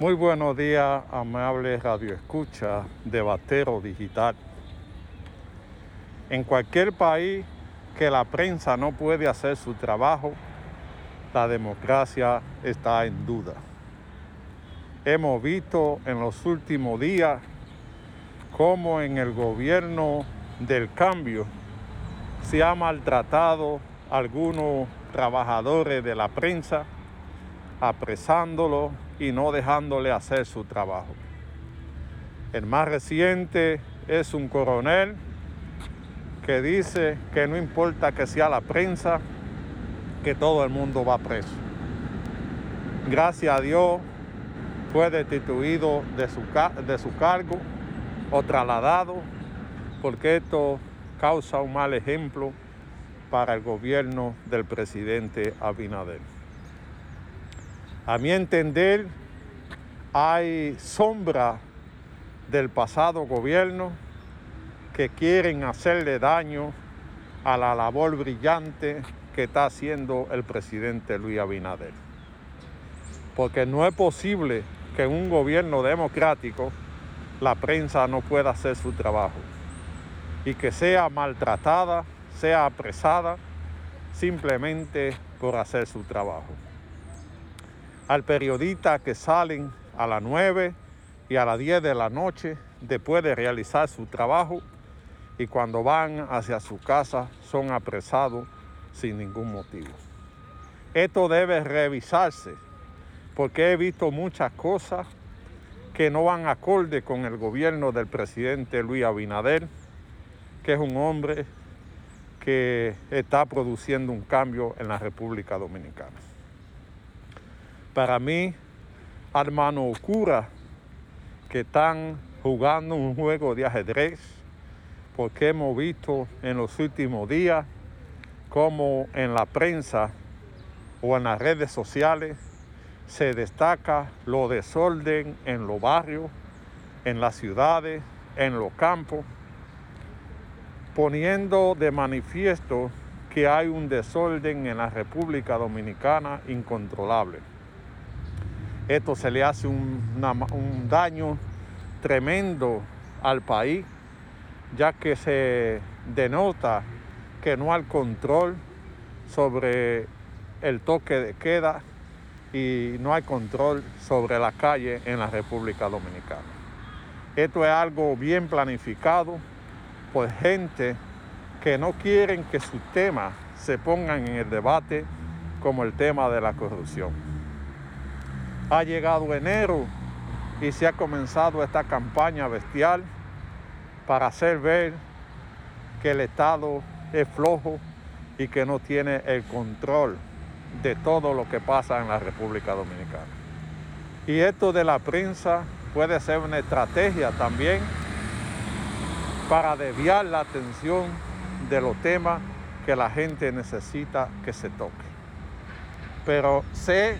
Muy buenos días, amable Radio Escucha de Batero Digital. En cualquier país que la prensa no puede hacer su trabajo, la democracia está en duda. Hemos visto en los últimos días cómo en el gobierno del cambio se ha maltratado a algunos trabajadores de la prensa, apresándolos y no dejándole hacer su trabajo. El más reciente es un coronel que dice que no importa que sea la prensa, que todo el mundo va preso. Gracias a Dios fue destituido de su, de su cargo o trasladado porque esto causa un mal ejemplo para el gobierno del presidente Abinader. A mi entender, hay sombra del pasado gobierno que quieren hacerle daño a la labor brillante que está haciendo el presidente Luis Abinader. Porque no es posible que en un gobierno democrático la prensa no pueda hacer su trabajo y que sea maltratada, sea apresada simplemente por hacer su trabajo al periodista que salen a las 9 y a las 10 de la noche después de realizar su trabajo y cuando van hacia su casa son apresados sin ningún motivo. Esto debe revisarse porque he visto muchas cosas que no van acorde con el gobierno del presidente Luis Abinader, que es un hombre que está produciendo un cambio en la República Dominicana. Para mí, hermano, ocurra que están jugando un juego de ajedrez, porque hemos visto en los últimos días cómo en la prensa o en las redes sociales se destaca lo desorden en los barrios, en las ciudades, en los campos, poniendo de manifiesto que hay un desorden en la República Dominicana incontrolable. Esto se le hace un, daño tremendo al país, ya que se denota que no hay control sobre el toque de queda y no hay control sobre la calle en la República Dominicana. Esto es algo bien planificado por gente que no quieren que sus temas se pongan en el debate como el tema de la corrupción ha llegado enero y se ha comenzado esta campaña bestial para hacer ver que el Estado es flojo y que no tiene el control de todo lo que pasa en la República Dominicana. Y esto de la prensa puede ser una estrategia también para desviar la atención de los temas que la gente necesita que se toque. Pero sé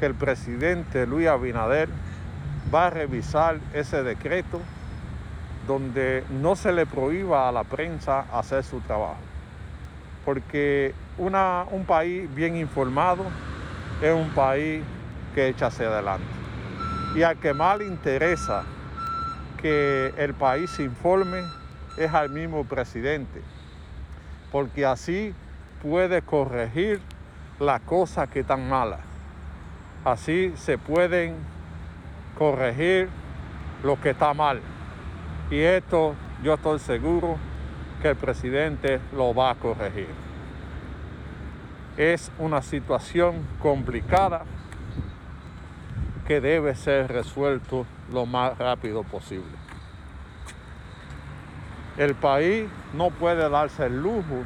que el presidente Luis Abinader va a revisar ese decreto donde no se le prohíba a la prensa hacer su trabajo. Porque una, un país bien informado es un país que echa hacia adelante. Y al que más le interesa que el país se informe es al mismo presidente, porque así puede corregir las cosas que están malas. Así se pueden corregir lo que está mal. Y esto yo estoy seguro que el presidente lo va a corregir. Es una situación complicada que debe ser resuelto lo más rápido posible. El país no puede darse el lujo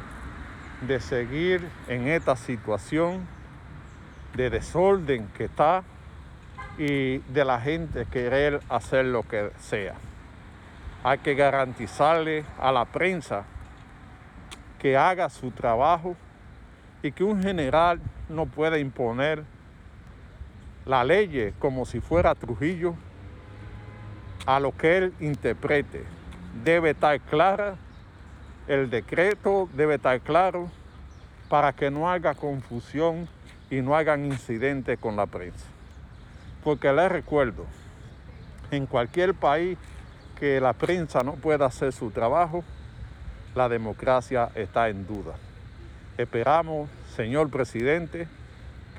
de seguir en esta situación de desorden que está y de la gente querer hacer lo que sea. Hay que garantizarle a la prensa que haga su trabajo y que un general no pueda imponer la ley como si fuera Trujillo a lo que él interprete. Debe estar clara, el decreto debe estar claro para que no haga confusión y no hagan incidentes con la prensa. Porque les recuerdo, en cualquier país que la prensa no pueda hacer su trabajo, la democracia está en duda. Esperamos, señor presidente,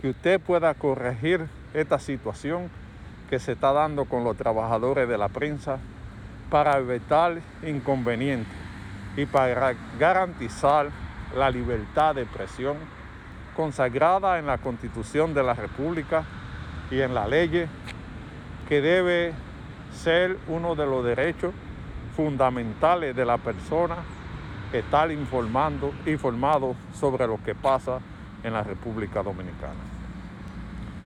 que usted pueda corregir esta situación que se está dando con los trabajadores de la prensa para evitar inconvenientes y para garantizar la libertad de expresión consagrada en la Constitución de la República y en la ley que debe ser uno de los derechos fundamentales de la persona estar informando, informado sobre lo que pasa en la República Dominicana.